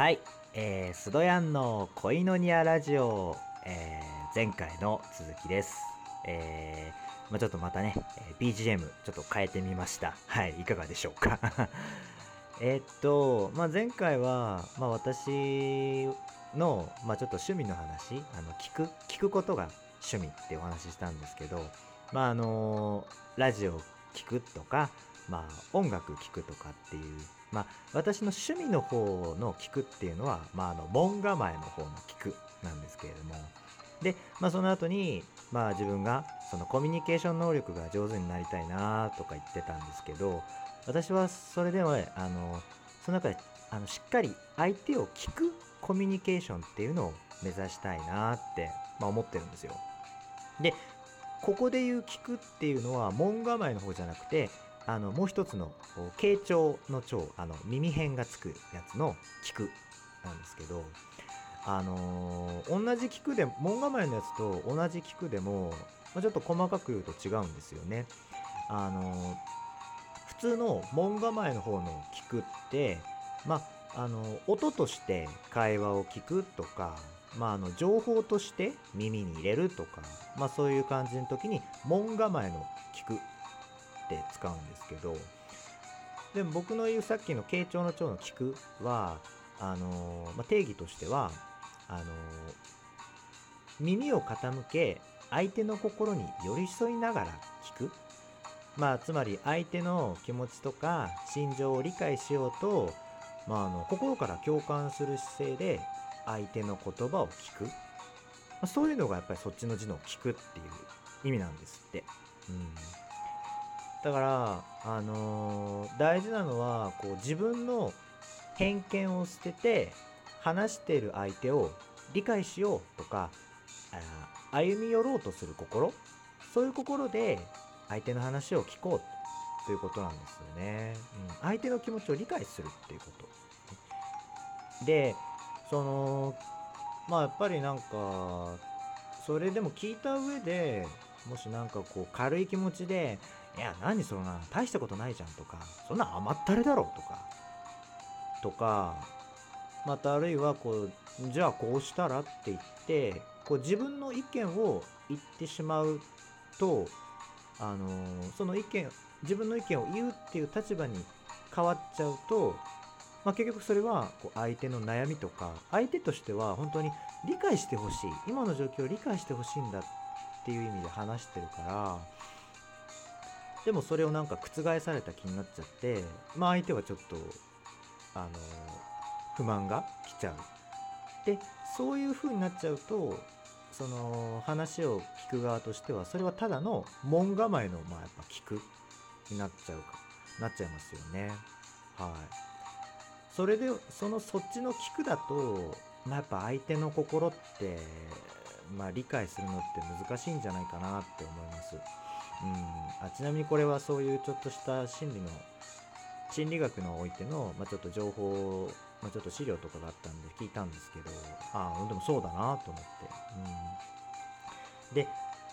はい、えー、スドヤンの恋のニアラジオ、えー、前回の続きです。えー、まあ、ちょっとまたね、BGM ちょっと変えてみました。はい、いかがでしょうか。えっと、まあ、前回は、まあ、私の、まあ、ちょっと趣味の話、あの聞く、聞くことが趣味ってお話ししたんですけど、まあ、あのラジオ聞くとか、まあ、音楽聴くとかっていう、まあ、私の趣味の方の聞くっていうのは、まあ、あの門構えの方の聞くなんですけれどもで、まあ、その後に、まあ、自分がそのコミュニケーション能力が上手になりたいなとか言ってたんですけど私はそれではあのその中であのしっかり相手を聞くコミュニケーションっていうのを目指したいなって、まあ、思ってるんですよ。でここで言う聞くっていうのは門構えの方じゃなくてあのもう一つの傾聴の聴あの耳辺がつくやつの聞くなんですけどあのー同じ聞くで門構えのやつと同じ聞くでも、まあちょっと細かく言うと違うんですよね。あのー普通の門構えの方の聞くってまああの音として会話を聞くとかまあ、あの情報として耳に入れるとか、まあ、そういう感じの時に門構えのって使うんですけどでも僕の言うさっきの傾聴の聴の聞くはあのまあ、定義としてはあの耳を傾け相手の心に寄り添いながら聞く。まあつまり相手の気持ちとか心情を理解しようと、まあ、あの心から共感する姿勢で相手の言葉を聞く、まあ、そういうのがやっぱりそっちの字の聞くっていう意味なんですって。うん。だから、あのー大事なのはこう自分の偏見を捨てて話している相手を理解しようとかあ歩み寄ろうとする心。そういう心で相手の話を聞こうということなんですよね、うん、相手の気持ちを理解するっていうこと。でそのまあやっぱりなんかそれでも聞いた上でもしなんかこう軽い気持ちでいや何そんな大したことないじゃんとかそんな甘ったれだろとかとかまたあるいはこうじゃあこうしたらって言ってこう自分の意見を言ってしまうとあのーその意見自分の意見を言うっていう立場に変わっちゃうと、まあ、結局それはこう相手の悩みとか相手としては本当に理解してほしい今の状況を理解してほしいんだっていう意味で話してるからでもそれをなんか覆された気になっちゃってまあ相手はちょっとあの不満が来ちゃう。でそういう風になっちゃうとその話を聞く側としてはそれはただの門構えのまあやっぱ聞くになっちゃうかなっちゃいますよね。はい。それでそのそっちの聞くだとまあやっぱ相手の心ってまあ理解するのって難しいんじゃないかなって思います。うん、あちなみにこれはそういうちょっとした心理の心理学のおいての、まあ、ちょっと情報、まあ、ちょっと資料とかがあったんで聞いたんですけどああでもそうだなと思って、うん、で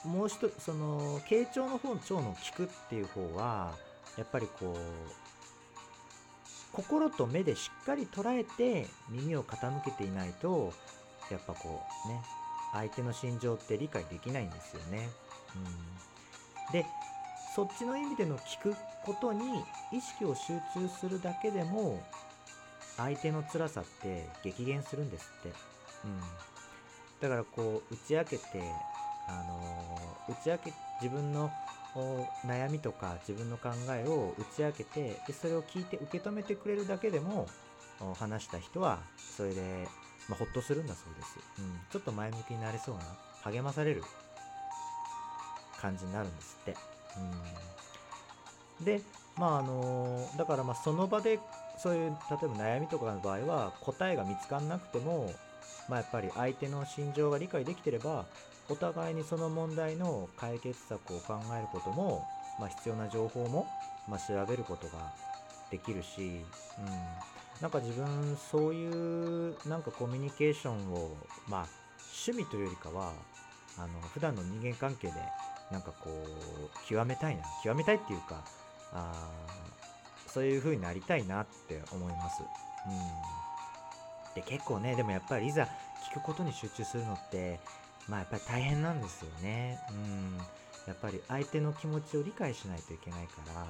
もう一つその傾聴の方の腸の聞くっていう方はやっぱりこう心と目でしっかり捉えて耳を傾けていないとやっぱこうね相手の心情って理解できないんですよね。うん、でそっちの意味での聞くことに意識を集中するだけでも相手の辛さって激減するんですって。うん、だからこう打ち明けて、あのー打ち明け自分のお悩みとか自分の考えを打ち明けてでそれを聞いて受け止めてくれるだけでもお話した人はそれで、まあ、ほっとするんだそうです、うん、ちょっと前向きになれそうな励まされる感じになるんですって、うん、でまああのだからまあその場でそういう例えば悩みとかの場合は答えが見つからなくてもまあやっぱり相手の心情が理解できてればお互いにその問題の解決策を考えることも、まあ、必要な情報も、まあ、調べることができるし、うん、なんか自分そういうなんかコミュニケーションをまあ趣味というよりかはあの普段の人間関係でなんかこう極めたいな極めたいっていうかあそういう風になりたいなって思います。うん、で結構ねでもやっぱりいざ聞くことに集中するのってまあやっぱり大変なんですよね。うん。やっぱり相手の気持ちを理解しないといけないから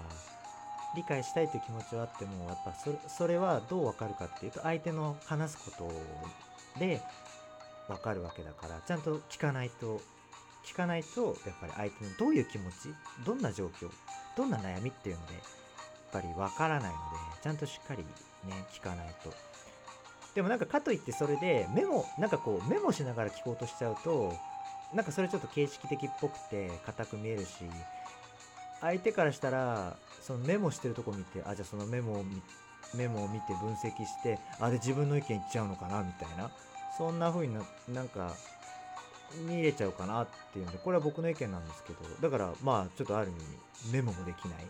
理解したいという気持ちはあってもやっぱそれそれはどう分かるかっていうと相手の話すことで分かるわけだからちゃんと聞かないと聞かないとやっぱり相手のどういう気持ちどんな状況どんな悩みっていうのでやっぱり分からないのでちゃんとしっかりね聞かないと。でもなんかかといってそれでメモなんかこうメモしながら聞こうとしちゃうとなんかそれちょっと形式的っぽくて硬く見えるし相手からしたらそのメモしてるとこ見てあじゃあそのメモをメモを見て分析してあれ自分の意見言っちゃうのかなみたいな。そんな風にななんか見れちゃうかなっていうんでこれは僕の意見なんですけどだからまあちょっとある意味メモもできない、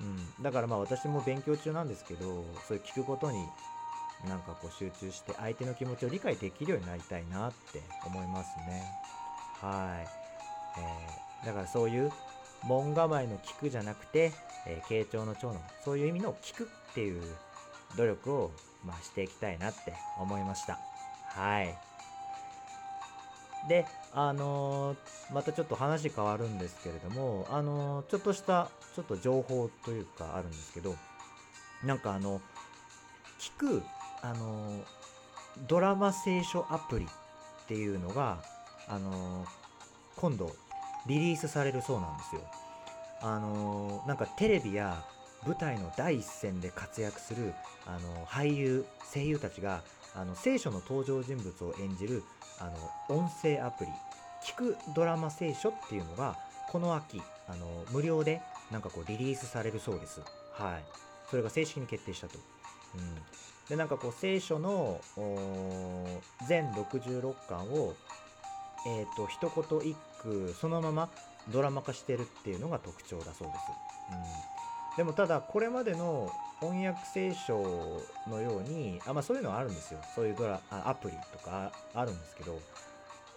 うん、だからまあ私も勉強中なんですけどそういう聞くことになんかこう集中して相手の気持ちを理解できるようになりたいなって思いますね。はい、えー、だからそういう門構えの聞くじゃなくて、えー、傾聴の長のそういう意味の聞くっていう努力を、まあ、していきたいなって思いました。はい。であのー、またちょっと話変わるんですけれどもあのー、ちょっとしたちょっと情報というかあるんですけどなんかあの聞くあのドラマ聖書アプリっていうのがあの今度リリースされるそうなんですよ。あのなんかテレビや舞台の第一線で活躍するあの俳優声優たちがあの聖書の登場人物を演じるあの音声アプリ「聞くドラマ聖書」っていうのがこの秋あの無料でなんかこうリリースされるそうです。はい、それが正式に決定したと。うん、でなんかこう聖書の全66巻をえーと、一言一句そのままドラマ化してるっていうのが特徴だそうです、うん、でもただこれまでの翻訳聖書のようにあ、まあ、そういうのはあるんですよ。そういうドラアプリとかあるんですけど。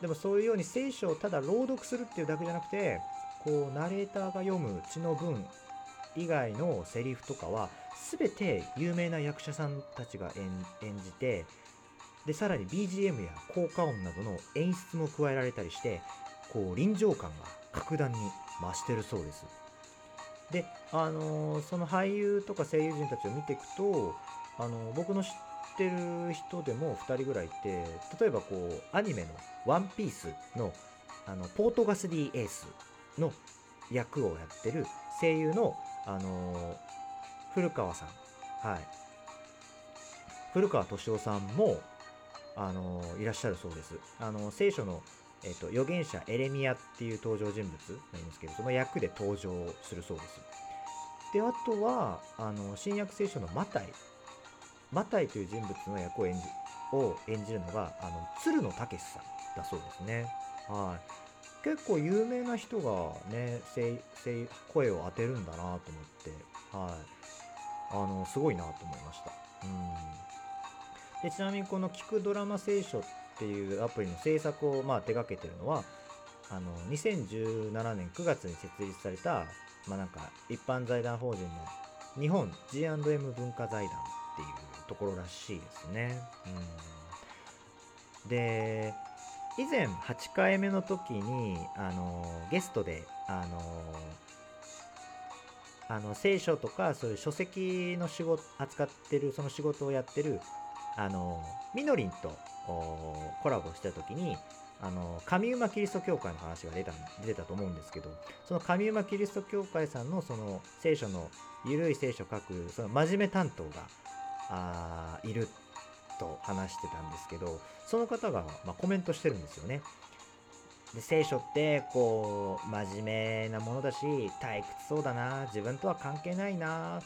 でもそういうように聖書をただ朗読するっていうだけじゃなくてこうナレーターが読む血の文以外のセリフとかは全て有名な役者さんたちが演じてでさらに BGM や効果音などの演出も加えられたりしてこう臨場感が格段に増してるそうです。であのー、その俳優とか声優陣たちを見ていくと、あのー、僕の知ってる人でも2人ぐらいいて例えばこうアニメの「ワンピースのあのポートガスディエースの役をやってる声優の、あのー、古川さん、はい、古川敏夫さんもあのいらっしゃるそうです。あの聖書の、えーと、預言者エレミアっていう登場人物なんですけど、その役で登場するそうです。で、あとは、あの新約聖書のマタイ。マタイという人物の役を演じを演じるのが、あの鶴野武さんだそうですね。はい。結構有名な人がね、声声を当てるんだなと思って、はい。あの、すごいなと思いました。うん。でちなみにこの「聞くドラマ聖書」っっていうアプリの制作をまあ手掛けてるのはあの2017年9月に設立された、まあ、なんか一般財団法人の日本 G&M 文化財団っていうところらしいですね。うん、で以前8回目の時にあのゲストであのあの聖書とかそういう書籍の仕事扱ってるその仕事をやってるあのみのりんとコラボした時にあの上馬キリスト教会の話が出た出たと思うんですけどその上馬キリスト教会さんのその聖書のゆるい聖書を書くその真面目担当があいると話してたんですけどその方が、まあ、コメントしてるんですよね。で聖書ってこう真面目なものだし退屈そうだな自分とは関係ないな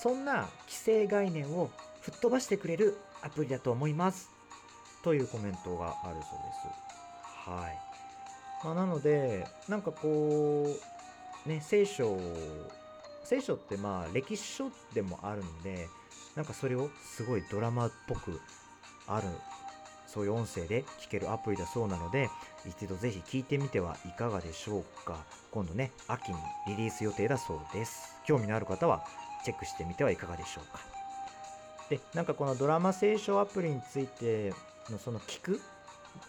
そんな既成概念を吹っ飛ばしてくれるアプリだと思いますというコメントがあるそうです。はい。まあ、なので、なんかこう、ね、聖書、聖書ってまあ歴史書でもあるんで、なんかそれをすごいドラマっぽくある、そういう音声で聞けるアプリだそうなので、一度ぜひ聞いてみてはいかがでしょうか。今度ね、秋にリリース予定だそうです。興味のある方はチェックしてみてはいかがでしょうか。でなんかこのドラマ聖書アプリについてのその聞く。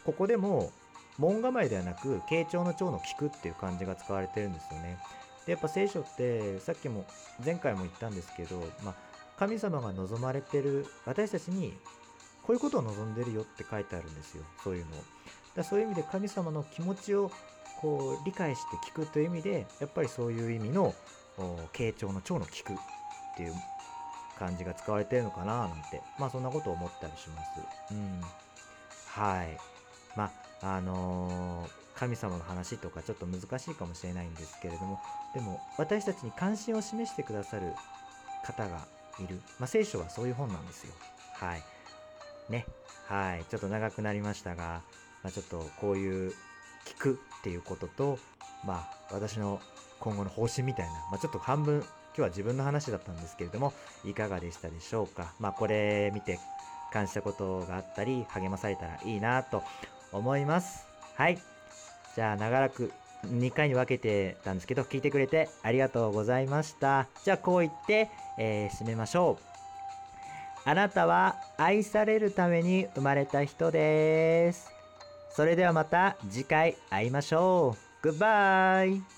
ここでも門構えではなく傾聴の聴の聞くっていう漢字が使われてるんですよね。でやっぱ聖書ってさっきも前回も言ったんですけど、まあ、神様が望まれてる私たちにこういうことを望んでるよって書いてあるんですよ。そういうのだそういう意味で神様の気持ちをこう理解して聞くという意味でやっぱりそういう意味の傾聴の聴の聞くっていう感じが使われてるのかななんて。まあそんなことを思ったりします。うん。はい。まああのー神様の話とかちょっと難しいかもしれないんですけれどもでも私たちに関心を示してくださる方がいる、まあ、聖書はそういう本なんですよ。はい。ね。はい。ちょっと長くなりましたが、まあ、ちょっとこういう聞くっていうこととまあ私の今後の方針みたいな、まあ、ちょっと半分今日は自分の話だったんですけれどもいかがでしたでしょうか。まあこれ見て感じたことがあったり励まされたらいいなと思います。はい。じゃあ長らく2回に分けてたんですけど聞いてくれてありがとうございました。じゃあこう言って、えー、締めましょう。あなたは愛されるために生まれた人です。それではまた次回会いましょう。グッバイ